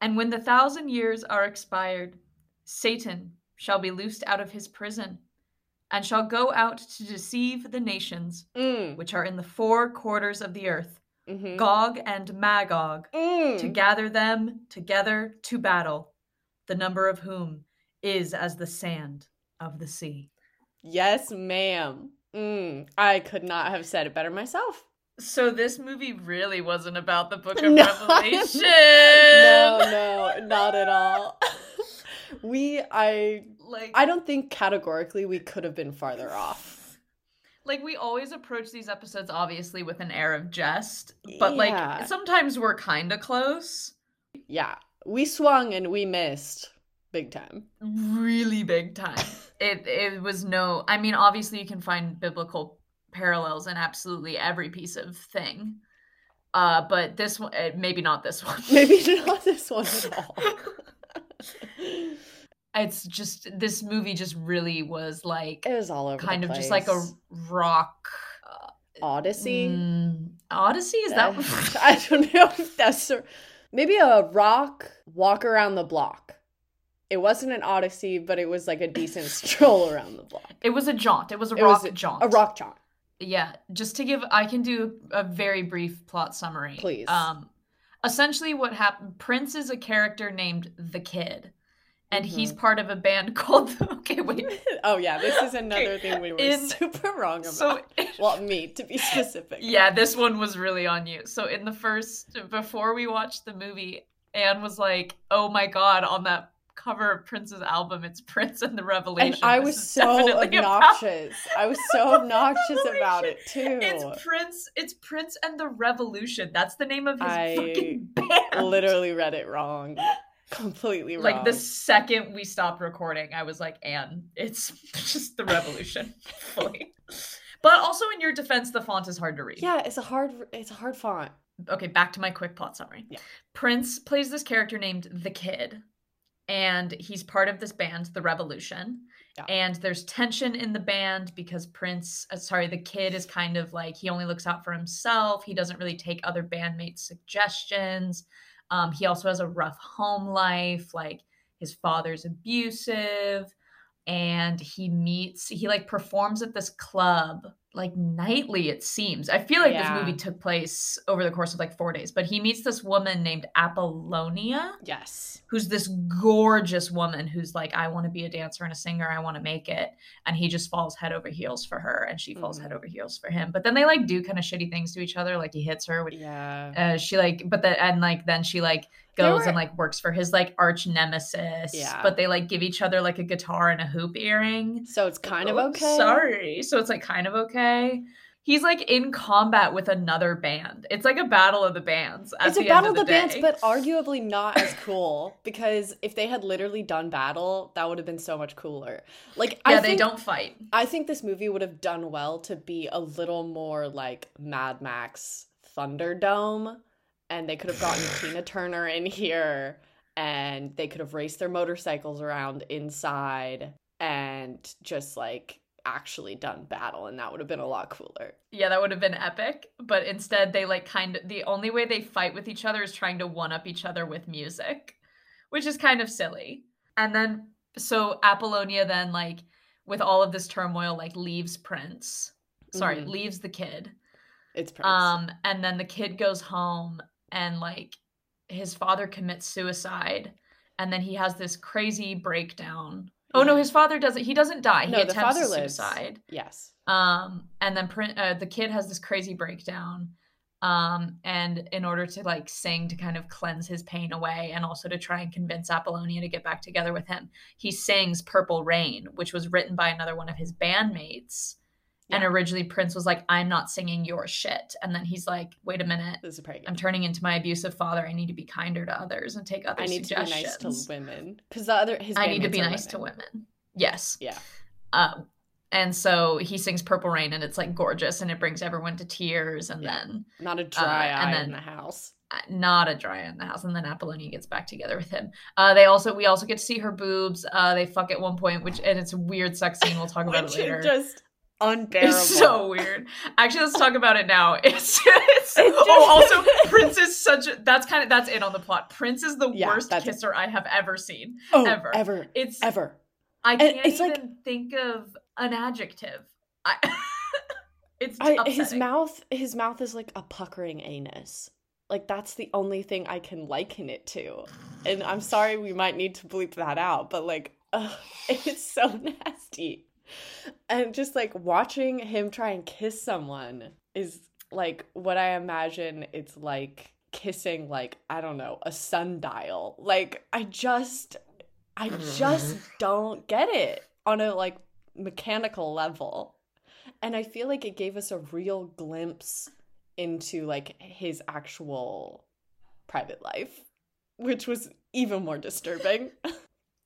[SPEAKER 2] And when the thousand years are expired, Satan shall be loosed out of his prison, and shall go out to deceive the nations
[SPEAKER 1] Mm.
[SPEAKER 2] which are in the four quarters of the earth,
[SPEAKER 1] Mm-hmm.
[SPEAKER 2] Gog and Magog,
[SPEAKER 1] Mm.
[SPEAKER 2] to gather them together to battle, the number of whom is as the sand of the sea.
[SPEAKER 1] Yes, ma'am. Mm. I could not have said it better myself.
[SPEAKER 2] So this movie really wasn't about the book of [laughs]
[SPEAKER 1] No.
[SPEAKER 2] Revelation. [laughs]
[SPEAKER 1] No, no, not at all. [laughs] we, I,
[SPEAKER 2] Like
[SPEAKER 1] I don't think categorically we could have been farther off. [laughs]
[SPEAKER 2] like we always approach these episodes obviously with an air of jest, but
[SPEAKER 1] Yeah.
[SPEAKER 2] like sometimes we're kind of close.
[SPEAKER 1] Yeah, we swung and we missed big time.
[SPEAKER 2] really big time. [laughs] it it was no I mean obviously you can find biblical parallels in absolutely every piece of thing. Uh but this one uh, maybe not this one.
[SPEAKER 1] Maybe not [laughs] this one at all.
[SPEAKER 2] It's just this movie just really was like
[SPEAKER 1] it was all over.
[SPEAKER 2] kind of just like a rock uh,
[SPEAKER 1] Odyssey.
[SPEAKER 2] mm, Odyssey is that [laughs]
[SPEAKER 1] I don't know if that's a, maybe a rock walk around the block. It wasn't an odyssey, but it was like a decent [laughs] stroll around the block.
[SPEAKER 2] It was a jaunt. It was a
[SPEAKER 1] It was
[SPEAKER 2] rock
[SPEAKER 1] a-
[SPEAKER 2] jaunt.
[SPEAKER 1] A rock jaunt.
[SPEAKER 2] Yeah, just to give, I can do a very brief plot summary.
[SPEAKER 1] Please.
[SPEAKER 2] Um, essentially, what happened? Prince is a character named the Kid, and he's
[SPEAKER 1] Mhm.
[SPEAKER 2] part of a band [laughs] called. Okay, wait. [laughs]
[SPEAKER 1] oh yeah, this is [laughs] another thing we were
[SPEAKER 2] in-
[SPEAKER 1] super wrong about.
[SPEAKER 2] So,
[SPEAKER 1] well, me to be specific.
[SPEAKER 2] yeah, this one was really on you. So, in the first, before we watched the movie, Anne was like, "Oh my god!" On that cover of Prince's album, it's Prince and the Revelation.
[SPEAKER 1] And I was so
[SPEAKER 2] definitely about-
[SPEAKER 1] obnoxious. I was so obnoxious about it too.
[SPEAKER 2] It's Prince. It's Prince and the Revolution. That's the name of his
[SPEAKER 1] I
[SPEAKER 2] fucking band.
[SPEAKER 1] Literally read it wrong. Completely wrong.
[SPEAKER 2] Like the second we stopped recording, I was like, "Anne, it's [laughs] just the Revolution." [laughs] Fully. But also, in your defense, the font is hard to read.
[SPEAKER 1] Yeah, it's a hard it's a hard font.
[SPEAKER 2] Okay, back to my quick plot summary.
[SPEAKER 1] Yeah.
[SPEAKER 2] Prince plays this character named the Kid, and he's part of this band, the Revolution.
[SPEAKER 1] Yeah.
[SPEAKER 2] And there's tension in the band because Prince, uh, sorry, the kid is kind of like he only looks out for himself. He doesn't really take other bandmates' suggestions. Um, he also has a rough home life. Like his father's abusive, and he meets, he like performs at this club like nightly, it seems. I feel like
[SPEAKER 1] Yeah.
[SPEAKER 2] this movie took place over the course of like four days, but he meets this woman named Apollonia
[SPEAKER 1] Yes.
[SPEAKER 2] who's this gorgeous woman who's like, I want to be a dancer and a singer. I want to make it. And he just falls head over heels for her and she falls
[SPEAKER 1] Mhm.
[SPEAKER 2] head over heels for him. But then they like do kind of shitty things to each other. Like he hits her. With,
[SPEAKER 1] Yeah.
[SPEAKER 2] uh, she like, but then, and like, then she like goes
[SPEAKER 1] were-
[SPEAKER 2] and like works for his like arch nemesis.
[SPEAKER 1] Yeah.
[SPEAKER 2] But they like give each other like a guitar and a hoop earring.
[SPEAKER 1] So it's kind of
[SPEAKER 2] Oh,
[SPEAKER 1] okay.
[SPEAKER 2] Sorry. So it's like kind of okay. He's like in combat with another band. It's like a battle of the bands. at
[SPEAKER 1] It's a battle of the,
[SPEAKER 2] the
[SPEAKER 1] bands, but [laughs] arguably not as cool because if they had literally done battle, that would have been so much cooler. Like
[SPEAKER 2] yeah,
[SPEAKER 1] I
[SPEAKER 2] they
[SPEAKER 1] think,
[SPEAKER 2] don't fight.
[SPEAKER 1] I think this movie would have done well to be a little more like Mad Max Thunderdome, and they could have gotten Tina Turner in here, and they could have raced their motorcycles around inside, and just like actually done battle and that would have been a lot cooler.
[SPEAKER 2] Yeah, that would have been epic. But instead, they like kind of the only way they fight with each other is trying to one up each other with music, which is kind of silly. And then, so Apollonia then, like, with all of this turmoil, like, leaves Prince. Sorry,
[SPEAKER 1] Mhm.
[SPEAKER 2] leaves the kid.
[SPEAKER 1] It's Prince.
[SPEAKER 2] Um, and then the kid goes home and, like, his father commits suicide. And then he has this crazy breakdown. Oh no, his father doesn't. He doesn't die.
[SPEAKER 1] No,
[SPEAKER 2] he
[SPEAKER 1] the
[SPEAKER 2] attempts
[SPEAKER 1] father lives.
[SPEAKER 2] suicide.
[SPEAKER 1] yes.
[SPEAKER 2] Um, and then Prin- uh, the kid has this crazy breakdown. Um, and in order to like sing to kind of cleanse his pain away and also to try and convince Apollonia to get back together with him, he sings Purple Rain, which was written by another one of his bandmates. And originally Prince was like, I'm not singing your shit. And then he's like, wait a minute.
[SPEAKER 1] This is.
[SPEAKER 2] I'm turning into my abusive father. I need to be kinder to others and take other
[SPEAKER 1] I need to be nice to women because the other his
[SPEAKER 2] I need to be nice to
[SPEAKER 1] women.
[SPEAKER 2] women. Yes.
[SPEAKER 1] Yeah.
[SPEAKER 2] Um, and so he sings Purple Rain and it's like gorgeous and it brings everyone to tears. And
[SPEAKER 1] Yeah.
[SPEAKER 2] then
[SPEAKER 1] Not a dry
[SPEAKER 2] Uh, and
[SPEAKER 1] eye
[SPEAKER 2] then-
[SPEAKER 1] in the house.
[SPEAKER 2] uh, not a dry eye in the house. And then Apollonia gets back together with him. Uh, they also, we also get to see her boobs. Uh, they fuck at one point, which, and it's a weird sex scene. We'll talk about it later.
[SPEAKER 1] just unbearable.
[SPEAKER 2] It's so weird. Actually, let's talk about it now. [laughs] It's, it's
[SPEAKER 1] It
[SPEAKER 2] oh, also [laughs] Prince is such a that's kind of that's it on the plot. Prince is the
[SPEAKER 1] Yeah,
[SPEAKER 2] worst
[SPEAKER 1] that's it.
[SPEAKER 2] kisser I have ever seen.
[SPEAKER 1] oh,
[SPEAKER 2] ever.
[SPEAKER 1] ever,
[SPEAKER 2] It's
[SPEAKER 1] ever.
[SPEAKER 2] I can't
[SPEAKER 1] it's
[SPEAKER 2] even
[SPEAKER 1] like-
[SPEAKER 2] think of an adjective. I, [laughs] it's
[SPEAKER 1] I, his mouth, his mouth is like a puckering anus. Like that's the only thing I can liken it to. And I'm sorry, we might need to bleep that out, but like, ugh, it's so nasty. And just like watching him try and kiss someone is like what I imagine it's like kissing like I don't know a sundial. Like I just, I just [laughs] don't get it on a like mechanical level. And I feel like it gave us a real glimpse into like his actual private life, which was even more disturbing. [laughs]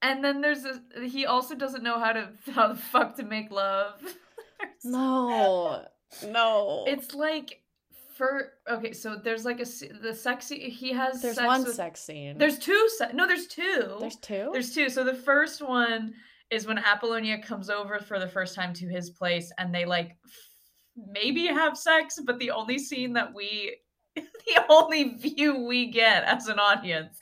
[SPEAKER 2] And then there's a, he also doesn't know how to how the fuck to make love. [laughs]
[SPEAKER 1] no, no.
[SPEAKER 2] It's like for okay, so there's like a the sexy he has
[SPEAKER 1] there's
[SPEAKER 2] sex
[SPEAKER 1] one
[SPEAKER 2] with,
[SPEAKER 1] sex scene.
[SPEAKER 2] There's two se- no, there's two.
[SPEAKER 1] there's two.
[SPEAKER 2] There's two. So the first one is when Apollonia comes over for the first time to his place and they like maybe have sex, but the only scene that we [laughs] the only view we get as an audience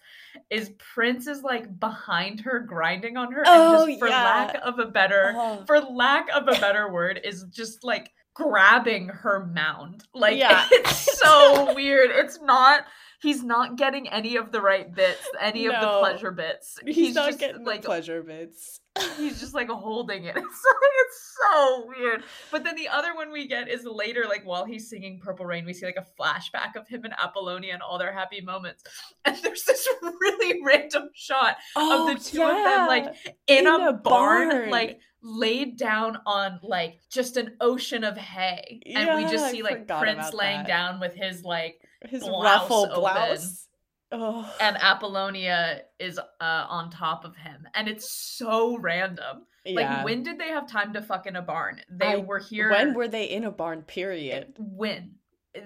[SPEAKER 2] is Prince is like behind her grinding on her
[SPEAKER 1] Oh,
[SPEAKER 2] and just for
[SPEAKER 1] yeah.
[SPEAKER 2] lack of a better
[SPEAKER 1] Oh.
[SPEAKER 2] for lack of a better word is just like grabbing her mound. Like
[SPEAKER 1] Yeah. [laughs]
[SPEAKER 2] it's so weird. It's not he's not getting any of the right bits, any of the pleasure bits.
[SPEAKER 1] He's, not
[SPEAKER 2] just
[SPEAKER 1] getting
[SPEAKER 2] like
[SPEAKER 1] the pleasure bits.
[SPEAKER 2] he's just like holding it. [laughs] It's like it's so weird. But then the other one we get is later, like while he's singing Purple Rain, we see like a flashback of him and Apollonia and all their happy moments. [laughs] And there's this really [laughs] random shot
[SPEAKER 1] oh,
[SPEAKER 2] of the oh, two of them like in,
[SPEAKER 1] In
[SPEAKER 2] a,
[SPEAKER 1] a
[SPEAKER 2] barn,
[SPEAKER 1] barn.
[SPEAKER 2] like laid down on like just an ocean of hay. and we just see like Prince laying
[SPEAKER 1] that.
[SPEAKER 2] down with his like
[SPEAKER 1] his
[SPEAKER 2] blouse
[SPEAKER 1] ruffle blouse. Oh.
[SPEAKER 2] and Apollonia is uh on top of him. And it's so random.
[SPEAKER 1] yeah.
[SPEAKER 2] Like when did they have time to fuck in a barn? They
[SPEAKER 1] I-
[SPEAKER 2] were here
[SPEAKER 1] when were they in a barn? Period.
[SPEAKER 2] when?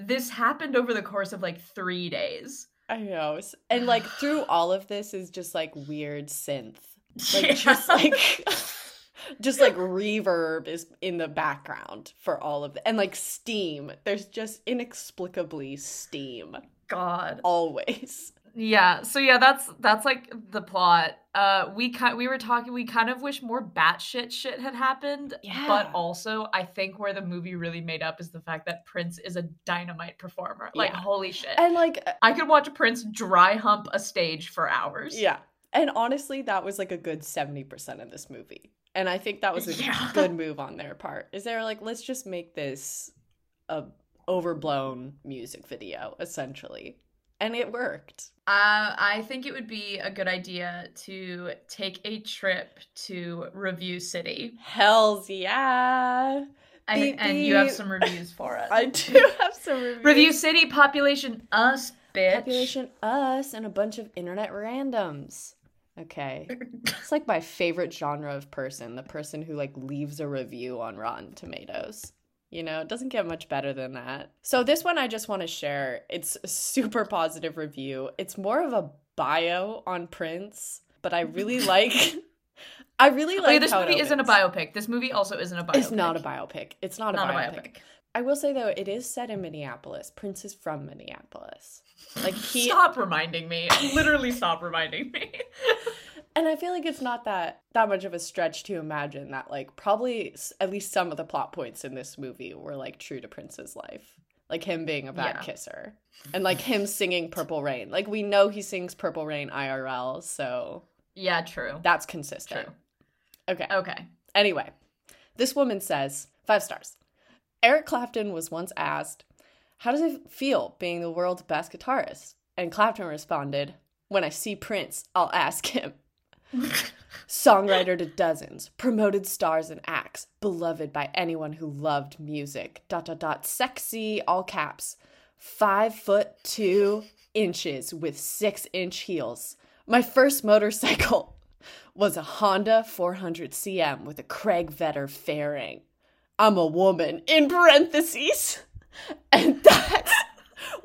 [SPEAKER 2] This happened over the course of like three days.
[SPEAKER 1] I know. And like through [sighs] all of this is just like weird synth. Like [laughs]
[SPEAKER 2] Yeah.
[SPEAKER 1] just like [laughs] just like reverb is in the background for all of it. And like steam. There's just inexplicably steam
[SPEAKER 2] God.
[SPEAKER 1] always.
[SPEAKER 2] Yeah. So yeah, that's that's like the plot. Uh, we kind we were talking. We kind of wish more batshit shit had happened.
[SPEAKER 1] yeah.
[SPEAKER 2] But also, I think where the movie really made up is the fact that Prince is a dynamite performer. Like
[SPEAKER 1] Yeah.
[SPEAKER 2] holy shit.
[SPEAKER 1] And like
[SPEAKER 2] I could watch Prince dry hump a stage for hours.
[SPEAKER 1] yeah. And honestly, that was like a good 70% of this movie. And I think that was a
[SPEAKER 2] Yeah. [laughs]
[SPEAKER 1] good move on their part. Is they're like, let's just make this a overblown music video, essentially. And it worked.
[SPEAKER 2] Uh, I think it would be a good idea to take a trip to Review City.
[SPEAKER 1] Hells yeah.
[SPEAKER 2] I,
[SPEAKER 1] Beep,
[SPEAKER 2] and you have some reviews for [laughs] us.
[SPEAKER 1] I do have some reviews.
[SPEAKER 2] Review City population us bitch.
[SPEAKER 1] Population us and a bunch of internet randoms. Okay. [laughs] It's like my favorite genre of person, the person who like leaves a review on Rotten Tomatoes. You know, it doesn't get much better than that. So this one I just want to share. It's a super positive review. It's more of a bio on Prince, but I really [laughs] like I really like
[SPEAKER 2] Wait, this movie isn't a biopic. This movie also isn't a biopic.
[SPEAKER 1] It's not a biopic. It's not,
[SPEAKER 2] Not
[SPEAKER 1] a,
[SPEAKER 2] a
[SPEAKER 1] biopic. I will say though, it is set in Minneapolis. Prince is from Minneapolis. Like [laughs] he
[SPEAKER 2] Stop reminding me. Literally stop reminding me. [laughs]
[SPEAKER 1] and I feel like it's not that that much of a stretch to imagine that like probably at least some of the plot points in this movie were like true to Prince's life. Like him being a bad
[SPEAKER 2] Yeah.
[SPEAKER 1] kisser and like him singing Purple Rain. Like we know he sings Purple Rain IRL, so
[SPEAKER 2] yeah, true.
[SPEAKER 1] that's consistent.
[SPEAKER 2] True.
[SPEAKER 1] Okay.
[SPEAKER 2] Okay.
[SPEAKER 1] Anyway, this woman says, five stars. Eric Clapton was once asked, How does it feel being the world's best guitarist? And Clapton responded, When I see Prince, I'll ask him. [laughs] Songwriter to dozens, promoted stars and acts, beloved by anyone who loved music. Dot dot dot, sexy, all caps. Five foot two inches with six inch heels. My first motorcycle [laughs] was a Honda 400 CM with a Craig Vetter fairing. I'm a woman, in parentheses. And [laughs] that's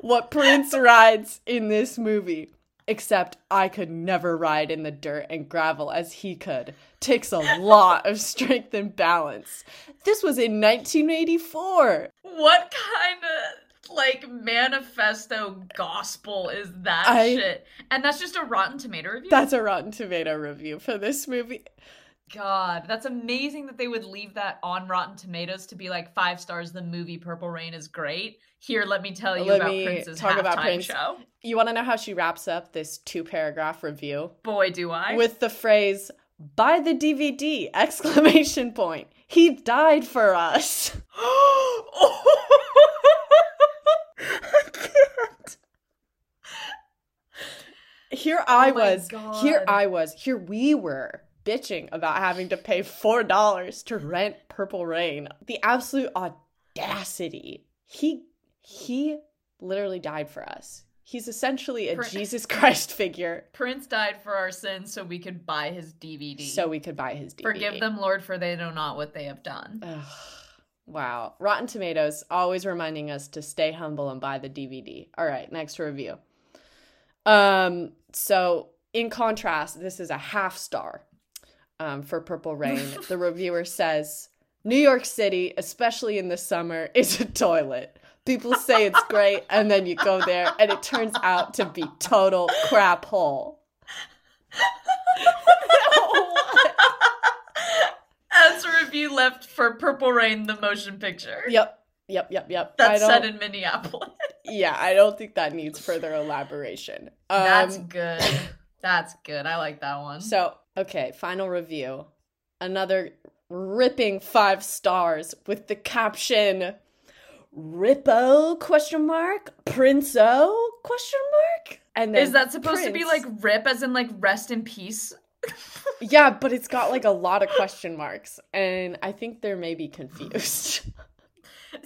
[SPEAKER 1] what Prince rides in this movie. Except I could never ride in the dirt and gravel as he could. Takes a lot of strength and balance. This was in 1984.
[SPEAKER 2] What kind of like manifesto gospel is that
[SPEAKER 1] I-
[SPEAKER 2] shit? And that's just a Rotten Tomato review.
[SPEAKER 1] That's a Rotten Tomato review for this movie.
[SPEAKER 2] God, that's amazing that they would leave that on Rotten Tomatoes to be like five stars. The movie Purple Rain is great. Here, let me tell you
[SPEAKER 1] Let
[SPEAKER 2] about Prince's
[SPEAKER 1] talk about Prince.
[SPEAKER 2] show.
[SPEAKER 1] You want to know how she wraps up this two paragraph review?
[SPEAKER 2] Boy, do I!
[SPEAKER 1] with the phrase buy the dvd exclamation point he died for us [gasps] [laughs] here i
[SPEAKER 2] Oh
[SPEAKER 1] was here i was here we were bitching about having to pay four dollars to rent purple rain the absolute audacity he he literally died for us he's essentially a
[SPEAKER 2] Pr-
[SPEAKER 1] jesus christ figure
[SPEAKER 2] Prince died for our sins so we could buy his DVD.
[SPEAKER 1] so we could buy his dvd
[SPEAKER 2] forgive them, Lord, for they know not what they have done.
[SPEAKER 1] Ugh. Wow. Rotten Tomatoes always reminding us to stay humble and buy the DVD. All right, next review. Um so in contrast, this is a half star um, for Purple Rain. [laughs] the reviewer says, "New York City, especially in the summer, [laughs] is a toilet. People say it's great [laughs] and then you go there and it turns out to be total crap hole."
[SPEAKER 2] As a review left for Purple Rain, the motion picture.
[SPEAKER 1] Yep. Yep, yep, yep.
[SPEAKER 2] That's set in Minneapolis.
[SPEAKER 1] Yeah, I don't think that needs further elaboration. Um,
[SPEAKER 2] That's good. That's good. I like that one.
[SPEAKER 1] so okay. Final review. Another ripping five stars with the caption "Rippo?" question mark Prince-O question mark. And then
[SPEAKER 2] Is that supposed to be like rip as in like rest in peace? [laughs]
[SPEAKER 1] Yeah, but it's got like a lot of question marks, and I think they're maybe confused. [laughs]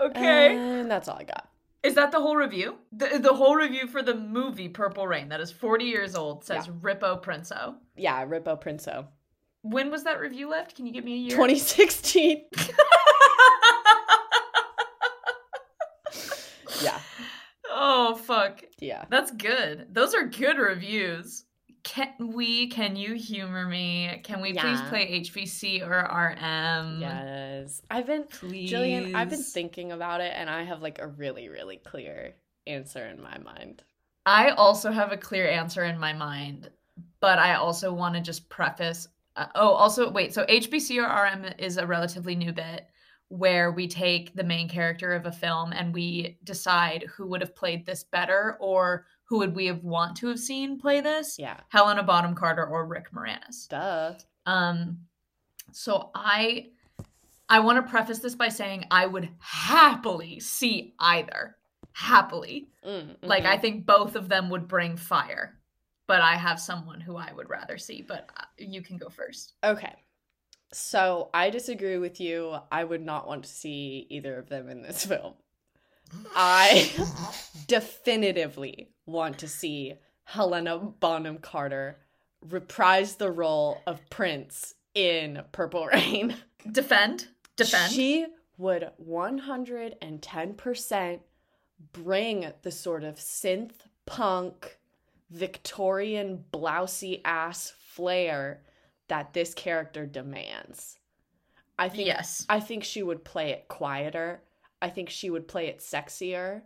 [SPEAKER 2] okay.
[SPEAKER 1] and that's all I got.
[SPEAKER 2] Is that the whole review? The, the whole review for the movie Purple Rain that is 40 years old says Rippo Princo.
[SPEAKER 1] Yeah, Rippo Prince-O.
[SPEAKER 2] When was that review left? Can you give me a year?
[SPEAKER 1] 2016. [laughs] Yeah,
[SPEAKER 2] oh fuck.
[SPEAKER 1] yeah.
[SPEAKER 2] That's good. Those are good reviews. Can we can you humor me? Can we please play HBC or RM?
[SPEAKER 1] Yes. I've been
[SPEAKER 2] Please.
[SPEAKER 1] Jillian, I've been thinking about it and I have like a really, really clear answer in my mind.
[SPEAKER 2] I also have a clear answer in my mind, but I also want to just preface. Uh, oh, also, wait. So HBC or RM is a relatively new bit where we take the main character of a film and we decide who would have played this better or who would we have want to have seen play this.
[SPEAKER 1] Yeah.
[SPEAKER 2] Helena Bonham Carter or Rick Moranis.
[SPEAKER 1] Duh.
[SPEAKER 2] Um, so I I want to preface this by saying I would happily see either. Happily.
[SPEAKER 1] Mm,
[SPEAKER 2] Like. I think both of them would bring fire. But I have someone who I would rather see, but uh, you can go first.
[SPEAKER 1] Okay. So I disagree with you. I would not want to see either of them in this [laughs] film. I [laughs] definitively want to see Helena Bonham Carter reprise the role of Prince in Purple [laughs] Rain.
[SPEAKER 2] defend, defend.
[SPEAKER 1] She would 110% bring the sort of synth punk, Victorian blousy ass flair that this character demands. I think
[SPEAKER 2] yes.
[SPEAKER 1] I think she would play it quieter. I think she would play it sexier.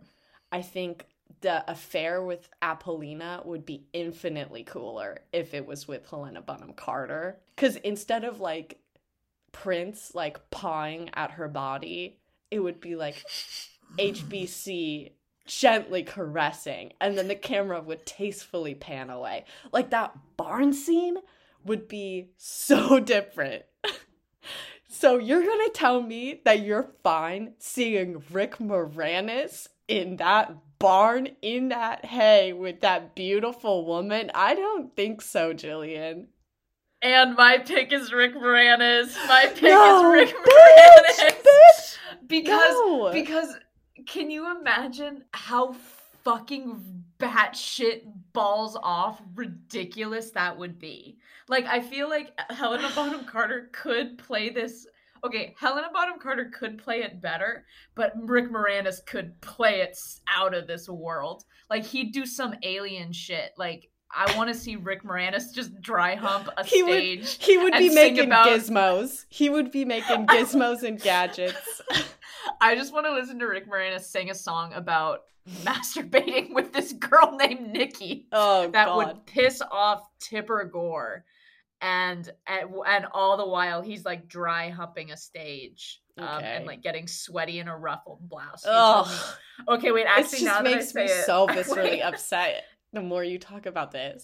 [SPEAKER 1] I think the affair with Apollonia would be infinitely cooler if it was with Helena Bonham Carter. Because instead of like Prince like pawing at her body, it would be like HBC gently caressing, and then the camera would tastefully pan away. Like that barn scene would be so [laughs] different. So you're gonna tell me that you're fine seeing Rick Moranis in that barn in that hay with that beautiful woman? I don't think so, Jillian.
[SPEAKER 2] And my pick is Rick Moranis. My pick
[SPEAKER 1] No,
[SPEAKER 2] is Rick
[SPEAKER 1] bitch,
[SPEAKER 2] Moranis.
[SPEAKER 1] bitch,
[SPEAKER 2] Because
[SPEAKER 1] no.
[SPEAKER 2] because can you imagine how fucking batshit balls off ridiculous that would be? Like I feel like Helena Bonham Carter could play this Okay, Helena Bonham Carter could play it better, but Rick Moranis could play it out of this world. Like he'd do some alien shit. Like I want to see Rick Moranis just dry hump a
[SPEAKER 1] He would-
[SPEAKER 2] stage.
[SPEAKER 1] He would be making
[SPEAKER 2] about-
[SPEAKER 1] gizmos. He would be making [laughs] gizmos and gadgets. [laughs]
[SPEAKER 2] I just want to listen to Rick Moranis sing a song about [laughs] masturbating with this girl named Nikki
[SPEAKER 1] Oh
[SPEAKER 2] that
[SPEAKER 1] god.
[SPEAKER 2] would piss off Tipper Gore. And, and all the while he's like dry humping a stage um,
[SPEAKER 1] Okay.
[SPEAKER 2] and like getting sweaty in a ruffled blouse. You tell me-
[SPEAKER 1] Ugh.
[SPEAKER 2] Okay, wait.
[SPEAKER 1] It
[SPEAKER 2] Actually, now
[SPEAKER 1] just
[SPEAKER 2] that I
[SPEAKER 1] makes
[SPEAKER 2] say
[SPEAKER 1] me
[SPEAKER 2] it,
[SPEAKER 1] so [laughs] viscerally
[SPEAKER 2] wait.
[SPEAKER 1] upset the more you talk about this.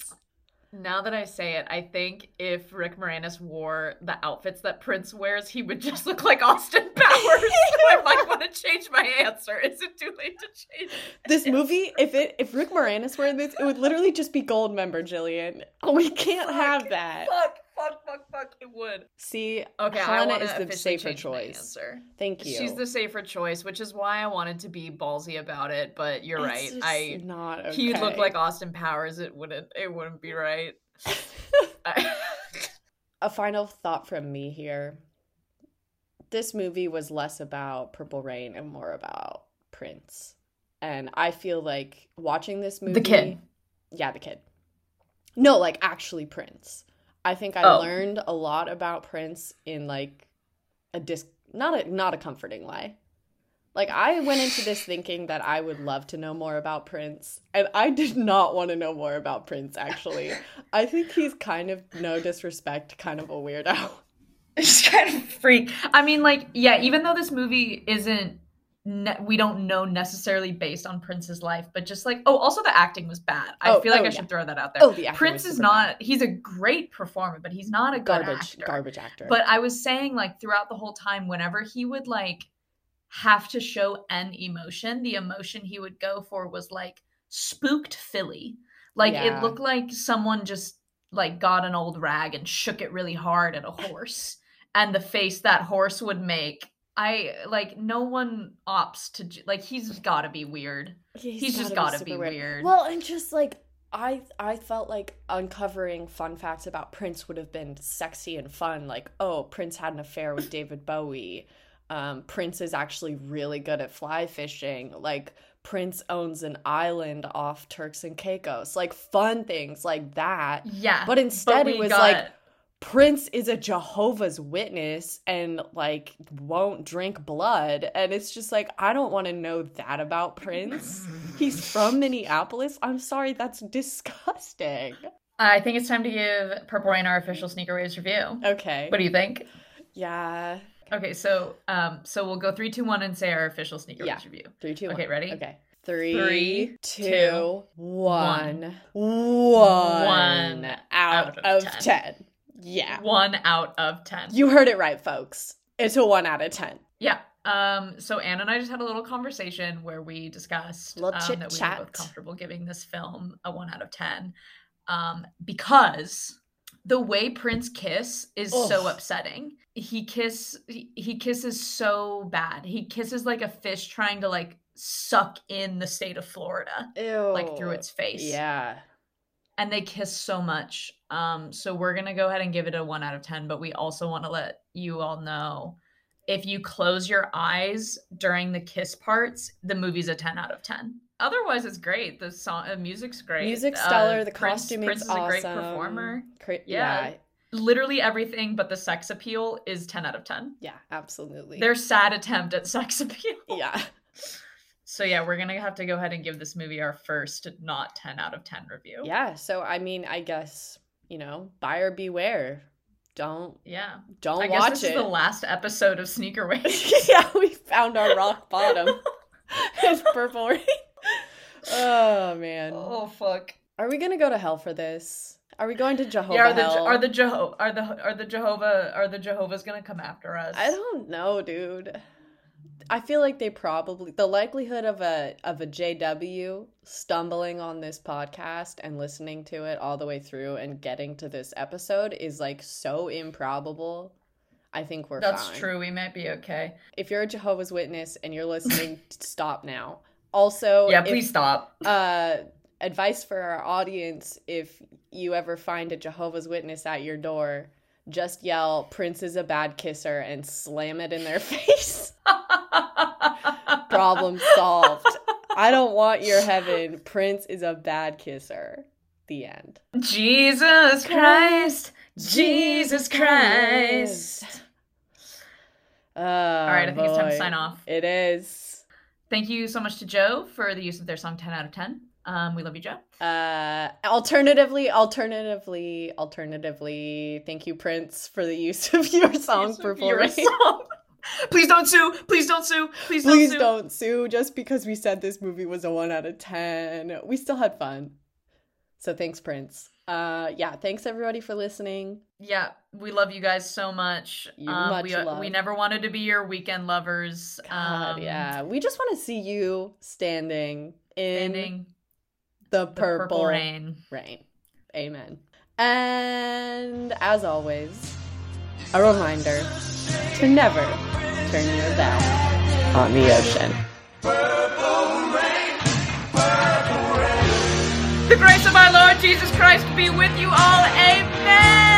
[SPEAKER 2] Now that I say it, I think if Rick Moranis wore the outfits that Prince wears, he would just look like Austin [laughs] Powers. I might want to change my answer. Is it too late to change?
[SPEAKER 1] This movie, if it if Rick Moranis were in this, it would literally just be Goldmember, Jillian. We can't
[SPEAKER 2] Fuck,
[SPEAKER 1] have that.
[SPEAKER 2] Fuck, fuck, fuck, fuck. It would.
[SPEAKER 1] See,
[SPEAKER 2] Okay, want
[SPEAKER 1] is the safer choice.
[SPEAKER 2] answer.
[SPEAKER 1] Thank you.
[SPEAKER 2] She's the safer choice, which is why I wanted to be ballsy about it. But you're
[SPEAKER 1] It's
[SPEAKER 2] right. I
[SPEAKER 1] not okay.
[SPEAKER 2] he'd look like Austin Powers. It wouldn't. It wouldn't be right. I- [laughs] [laughs]
[SPEAKER 1] a final thought from me here. This movie was less about Purple Rain and more about Prince. And I feel like watching this movie
[SPEAKER 2] The kid.
[SPEAKER 1] Yeah, the kid. No, like actually Prince. I think I
[SPEAKER 2] Oh.
[SPEAKER 1] learned a lot about Prince in like a dis not a not a comforting way. Like I went into this thinking that I would love to know more about Prince, and I did not want to know more about Prince actually. [laughs] I think he's kind of no disrespect, kind of a weirdo. [laughs]
[SPEAKER 2] It's kind of freak. I mean, like, yeah, even though this movie isn't, ne- we don't know necessarily based on Prince's life, but just like, oh, also the acting was bad. I
[SPEAKER 1] Oh,
[SPEAKER 2] feel like
[SPEAKER 1] oh,
[SPEAKER 2] I
[SPEAKER 1] yeah.
[SPEAKER 2] should throw that out there.
[SPEAKER 1] Oh, the
[SPEAKER 2] Prince is
[SPEAKER 1] super bad.
[SPEAKER 2] not, he's a great performer, but he's not a good
[SPEAKER 1] garbage,
[SPEAKER 2] actor.
[SPEAKER 1] garbage actor.
[SPEAKER 2] But I was saying, like, throughout the whole time, whenever he would, like, have to show an emotion, the emotion he would go for was, like, spooked filly. Like,
[SPEAKER 1] Yeah.
[SPEAKER 2] it looked like someone just, like, got an old rag and shook it really hard at a horse. And the face that horse would make. I, like, no one opts to, like, he's gotta be weird. he's just gotta be
[SPEAKER 1] super
[SPEAKER 2] weird.
[SPEAKER 1] Well, and just like I I felt like uncovering fun facts about Prince would have been sexy and fun. Like, oh, Prince had an affair with David Bowie. Um, Prince is actually really good at fly fishing. Like, Prince owns an island off Turks and Caicos. Like, fun things like that.
[SPEAKER 2] Yeah.
[SPEAKER 1] But instead,
[SPEAKER 2] we
[SPEAKER 1] it was
[SPEAKER 2] got-
[SPEAKER 1] like Prince is a Jehovah's Witness and like won't drink blood. And it's just like, I don't want to know that about Prince. He's from Minneapolis. I'm sorry, that's disgusting.
[SPEAKER 2] I think it's time to give Purple Rain our official Sneaker Waves review.
[SPEAKER 1] Okay.
[SPEAKER 2] What do you think?
[SPEAKER 1] yeah.
[SPEAKER 2] Okay, so um, so we'll go three, two, one, and say our official sneaker
[SPEAKER 1] Yeah.
[SPEAKER 2] Waves review.
[SPEAKER 1] Three, two, one.
[SPEAKER 2] Okay, ready?
[SPEAKER 1] Okay. Three,
[SPEAKER 2] Three,
[SPEAKER 1] two,
[SPEAKER 2] two,
[SPEAKER 1] one.
[SPEAKER 2] one.
[SPEAKER 1] One out,
[SPEAKER 2] out of
[SPEAKER 1] of
[SPEAKER 2] 10.
[SPEAKER 1] 10. Yeah.
[SPEAKER 2] One out of ten.
[SPEAKER 1] You heard it right, folks. It's a one out of 10.
[SPEAKER 2] yeah. Um. So Anne and I just had a little conversation where we discussed um, that we were both comfortable giving this film a one out of ten, um, because the way Prince kiss is so upsetting. He kiss he, he kisses so bad. He kisses like a fish trying to like suck in the state of Florida.
[SPEAKER 1] Ew.
[SPEAKER 2] like through its face.
[SPEAKER 1] Yeah.
[SPEAKER 2] And they kiss so much. Um, so we're gonna go ahead and give it a one out of ten, but we also want to let you all know if you close your eyes during the kiss parts, the movie's a 10 out of 10. otherwise it's great. The song, uh, music's great.
[SPEAKER 1] Music
[SPEAKER 2] Uh,
[SPEAKER 1] stellar. the
[SPEAKER 2] Prince-
[SPEAKER 1] costume
[SPEAKER 2] Prince
[SPEAKER 1] is
[SPEAKER 2] is a great performer.
[SPEAKER 1] Cra-
[SPEAKER 2] Yeah.
[SPEAKER 1] yeah,
[SPEAKER 2] Literally everything, but the sex appeal is ten out of ten.
[SPEAKER 1] yeah, absolutely.
[SPEAKER 2] Their sad attempt at sex [laughs] appeal.
[SPEAKER 1] yeah,
[SPEAKER 2] So yeah, we're gonna have to go ahead and give this movie our first not ten out of ten review.
[SPEAKER 1] yeah. So I mean, I guess you know, buyer beware. Don't
[SPEAKER 2] Yeah.
[SPEAKER 1] don't
[SPEAKER 2] I guess
[SPEAKER 1] watch
[SPEAKER 2] this
[SPEAKER 1] it.
[SPEAKER 2] is the last episode of Sneaker Waves. [laughs]
[SPEAKER 1] yeah, we found our rock bottom. [laughs] it's purple rain. Oh man,
[SPEAKER 2] oh fuck.
[SPEAKER 1] are we gonna go to hell for this? Are we going to Jehovah
[SPEAKER 2] yeah, are the
[SPEAKER 1] hell?
[SPEAKER 2] are the Jeho- are the are the Jehovah are the Jehovah's gonna come after us?
[SPEAKER 1] I don't know, dude. I feel like they probably the likelihood of a of a JW stumbling on this podcast and listening to it all the way through and getting to this episode is like so improbable. I think we're
[SPEAKER 2] That's
[SPEAKER 1] fine.
[SPEAKER 2] true. We might be okay.
[SPEAKER 1] If you're a Jehovah's Witness and you're listening, [laughs] stop now. Also,
[SPEAKER 2] yeah,
[SPEAKER 1] if-
[SPEAKER 2] please stop.
[SPEAKER 1] uh advice for our audience if you ever find a Jehovah's Witness at your door, just yell Prince is a bad kisser and slam it in their [laughs] face. [laughs] Problem solved. I don't want your [laughs] heaven. Prince is a bad kisser. The end.
[SPEAKER 2] Jesus Christ, Jesus Christ.
[SPEAKER 1] Oh,
[SPEAKER 2] All right, I think it's time to sign off.
[SPEAKER 1] It is.
[SPEAKER 2] Thank you so much to Joe for the use of their song 10 out of 10. Um, we love you, Joe.
[SPEAKER 1] Uh, alternatively, alternatively, alternatively, thank you, Prince, for the use of your song, Purple Rain. [laughs]
[SPEAKER 2] Please don't sue. Please don't sue. Please don't
[SPEAKER 1] Please
[SPEAKER 2] sue.
[SPEAKER 1] don't sue just because we said this movie was a one out of ten. We still had fun. So thanks, Prince. Uh yeah, thanks everybody for listening.
[SPEAKER 2] Yeah, we love you guys so much.
[SPEAKER 1] You
[SPEAKER 2] um,
[SPEAKER 1] much
[SPEAKER 2] we, uh,
[SPEAKER 1] love.
[SPEAKER 2] we never wanted to be your weekend lovers.
[SPEAKER 1] God,
[SPEAKER 2] um,
[SPEAKER 1] yeah. We just want to see you standing in
[SPEAKER 2] Standing
[SPEAKER 1] the
[SPEAKER 2] the
[SPEAKER 1] purple,
[SPEAKER 2] purple rain.
[SPEAKER 1] rain. Amen. And as always, a reminder to never turn your back on the ocean.
[SPEAKER 2] The grace of our Lord Jesus Christ be with you all. Amen.